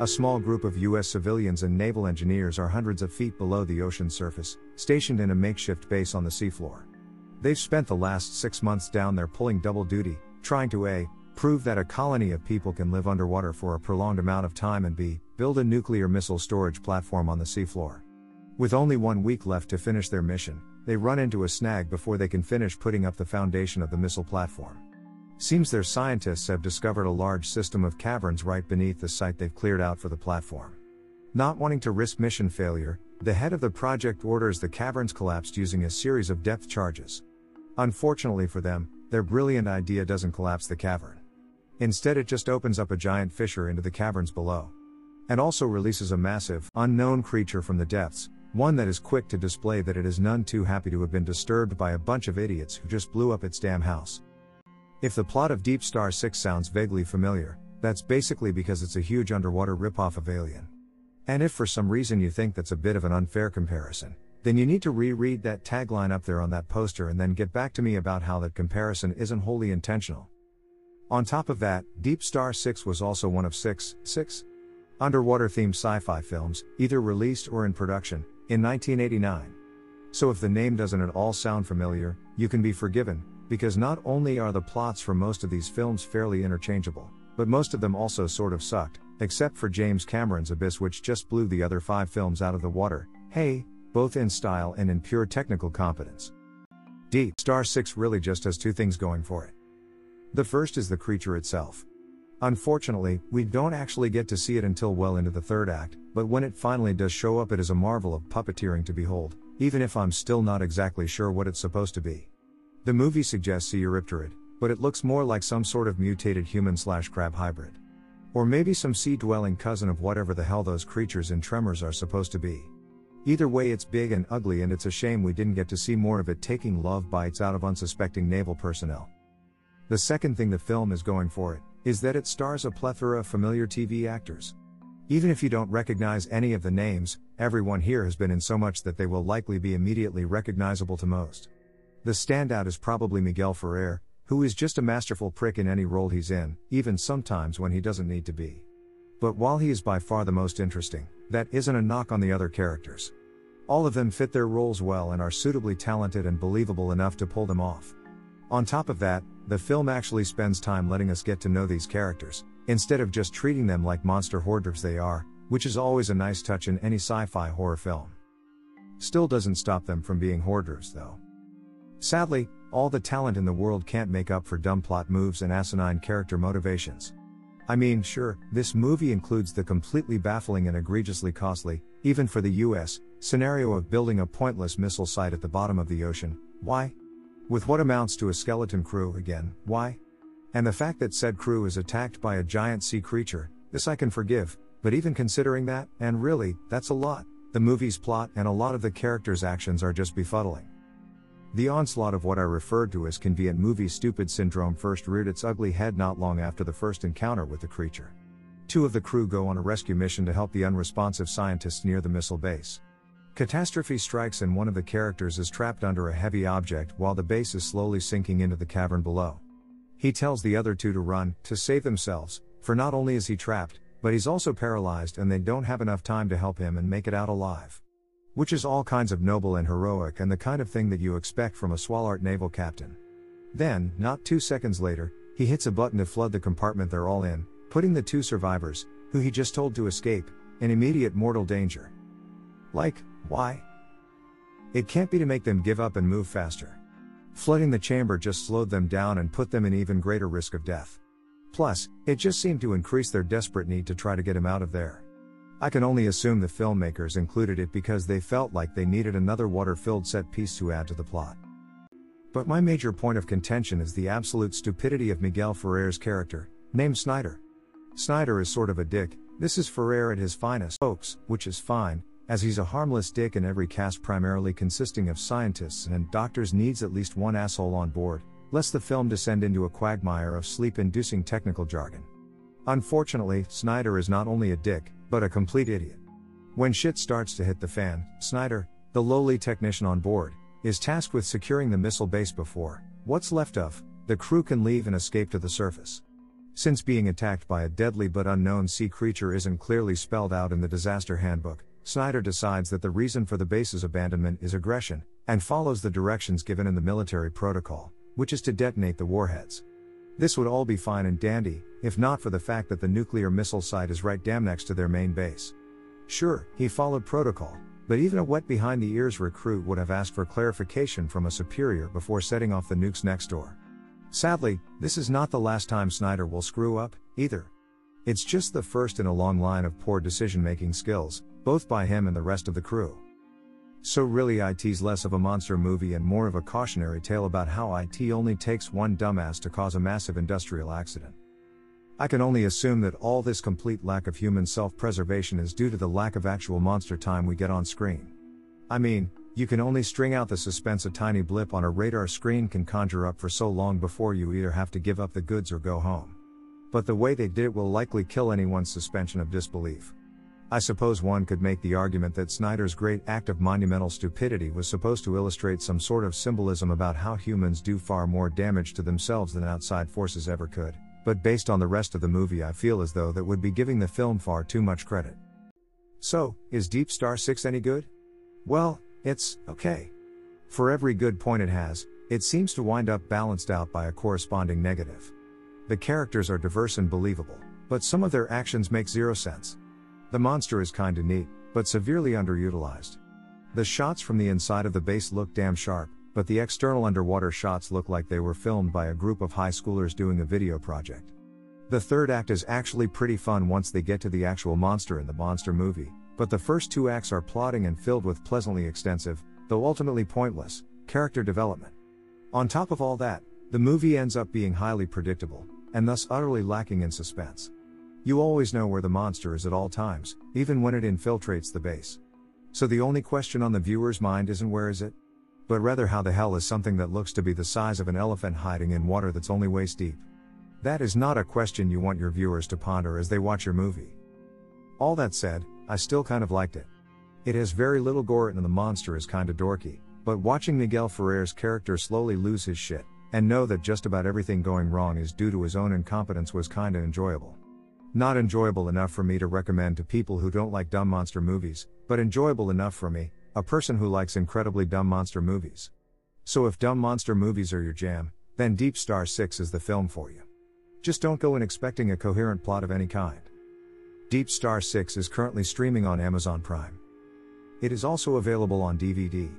A small group of U.S. civilians and naval engineers are hundreds of feet below the ocean surface, stationed in a makeshift base on the seafloor. They've spent the last six months down there pulling double duty, trying to A. prove that a colony of people can live underwater for a prolonged amount of time and B. build a nuclear missile storage platform on the seafloor. With only one week left to finish their mission, they run into a snag before they can finish putting up the foundation of the missile platform. Seems their scientists have discovered a large system of caverns right beneath the site they've cleared out for the platform. Not wanting to risk mission failure, the head of the project orders the caverns collapsed using a series of depth charges. Unfortunately for them, their brilliant idea doesn't collapse the cavern. Instead, it just opens up a giant fissure into the caverns below. And also releases a massive, unknown creature from the depths, one that is quick to display that it is none too happy to have been disturbed by a bunch of idiots who just blew up its damn house. If the plot of Deep Star 6 sounds vaguely familiar, that's basically because it's a huge underwater ripoff of Alien. And if for some reason you think that's a bit of an unfair comparison, then you need to reread that tagline up there on that poster and then get back to me about how that comparison isn't wholly intentional. On top of that, Deep Star 6 was also one of six, six underwater themed sci fi films, either released or in production, in 1989. So if the name doesn't at all sound familiar, you can be forgiven, because not only are the plots for most of these films fairly interchangeable, but most of them also sort of sucked, except for James Cameron's Abyss, which just blew the other five films out of the water, hey, both in style and in pure technical competence. Deep Star 6 really just has two things going for it. The first is the creature itself. Unfortunately, we don't actually get to see it until well into the third act, but when it finally does show up, it is a marvel of puppeteering to behold, even if I'm still not exactly sure what it's supposed to be. The movie suggests a Eurypterid, but it looks more like some sort of mutated human slash crab hybrid. Or maybe some sea dwelling cousin of whatever the hell those creatures in Tremors are supposed to be. Either way, it's big and ugly, and it's a shame we didn't get to see more of it taking love bites out of unsuspecting naval personnel. The second thing the film is going for it is that it stars a plethora of familiar TV actors. Even if you don't recognize any of the names, everyone here has been in so much that they will likely be immediately recognizable to most. The standout is probably Miguel Ferrer, who is just a masterful prick in any role he's in, even sometimes when he doesn't need to be. But while he is by far the most interesting, that isn't a knock on the other characters. All of them fit their roles well and are suitably talented and believable enough to pull them off. On top of that, the film actually spends time letting us get to know these characters, instead of just treating them like monster hoarders they are, which is always a nice touch in any sci fi horror film. Still doesn't stop them from being hoarders, though. Sadly, all the talent in the world can't make up for dumb plot moves and asinine character motivations. I mean, sure, this movie includes the completely baffling and egregiously costly, even for the US, scenario of building a pointless missile site at the bottom of the ocean. Why? With what amounts to a skeleton crew again, why? And the fact that said crew is attacked by a giant sea creature, this I can forgive, but even considering that, and really, that's a lot, the movie's plot and a lot of the characters' actions are just befuddling. The onslaught of what I referred to as convenient movie stupid syndrome first reared its ugly head not long after the first encounter with the creature. Two of the crew go on a rescue mission to help the unresponsive scientists near the missile base. Catastrophe strikes and one of the characters is trapped under a heavy object while the base is slowly sinking into the cavern below. He tells the other two to run, to save themselves, for not only is he trapped, but he's also paralyzed and they don't have enough time to help him and make it out alive. Which is all kinds of noble and heroic and the kind of thing that you expect from a Swallart naval captain. Then, not two seconds later, he hits a button to flood the compartment they're all in, putting the two survivors, who he just told to escape, in immediate mortal danger. Like, why? It can't be to make them give up and move faster. Flooding the chamber just slowed them down and put them in even greater risk of death. Plus, it just seemed to increase their desperate need to try to get him out of there. I can only assume the filmmakers included it because they felt like they needed another water filled set piece to add to the plot. But my major point of contention is the absolute stupidity of Miguel Ferrer's character, named Snyder. Snyder is sort of a dick, this is Ferrer at his finest, folks, which is fine, as he's a harmless dick in every cast primarily consisting of scientists and doctors needs at least one asshole on board, lest the film descend into a quagmire of sleep inducing technical jargon. Unfortunately, Snyder is not only a dick, but a complete idiot. When shit starts to hit the fan, Snyder, the lowly technician on board, is tasked with securing the missile base before, what's left of, the crew can leave and escape to the surface. Since being attacked by a deadly but unknown sea creature isn't clearly spelled out in the disaster handbook, Snyder decides that the reason for the base's abandonment is aggression, and follows the directions given in the military protocol, which is to detonate the warheads. This would all be fine and dandy, if not for the fact that the nuclear missile site is right damn next to their main base. Sure, he followed protocol, but even a wet behind the ears recruit would have asked for clarification from a superior before setting off the nukes next door. Sadly, this is not the last time Snyder will screw up, either. It's just the first in a long line of poor decision making skills, both by him and the rest of the crew. So, really, IT's less of a monster movie and more of a cautionary tale about how IT only takes one dumbass to cause a massive industrial accident. I can only assume that all this complete lack of human self preservation is due to the lack of actual monster time we get on screen. I mean, you can only string out the suspense a tiny blip on a radar screen can conjure up for so long before you either have to give up the goods or go home. But the way they did it will likely kill anyone's suspension of disbelief. I suppose one could make the argument that Snyder's great act of monumental stupidity was supposed to illustrate some sort of symbolism about how humans do far more damage to themselves than outside forces ever could, but based on the rest of the movie, I feel as though that would be giving the film far too much credit. So, is Deep Star 6 any good? Well, it's okay. For every good point it has, it seems to wind up balanced out by a corresponding negative. The characters are diverse and believable, but some of their actions make zero sense. The monster is kinda neat, but severely underutilized. The shots from the inside of the base look damn sharp, but the external underwater shots look like they were filmed by a group of high schoolers doing a video project. The third act is actually pretty fun once they get to the actual monster in the monster movie, but the first two acts are plotting and filled with pleasantly extensive, though ultimately pointless, character development. On top of all that, the movie ends up being highly predictable, and thus utterly lacking in suspense. You always know where the monster is at all times, even when it infiltrates the base. So the only question on the viewer's mind isn't where is it? But rather how the hell is something that looks to be the size of an elephant hiding in water that's only waist deep? That is not a question you want your viewers to ponder as they watch your movie. All that said, I still kind of liked it. It has very little gore and the monster is kinda dorky, but watching Miguel Ferrer's character slowly lose his shit, and know that just about everything going wrong is due to his own incompetence was kinda enjoyable. Not enjoyable enough for me to recommend to people who don't like dumb monster movies, but enjoyable enough for me, a person who likes incredibly dumb monster movies. So if dumb monster movies are your jam, then Deep Star 6 is the film for you. Just don't go in expecting a coherent plot of any kind. Deep Star 6 is currently streaming on Amazon Prime. It is also available on DVD.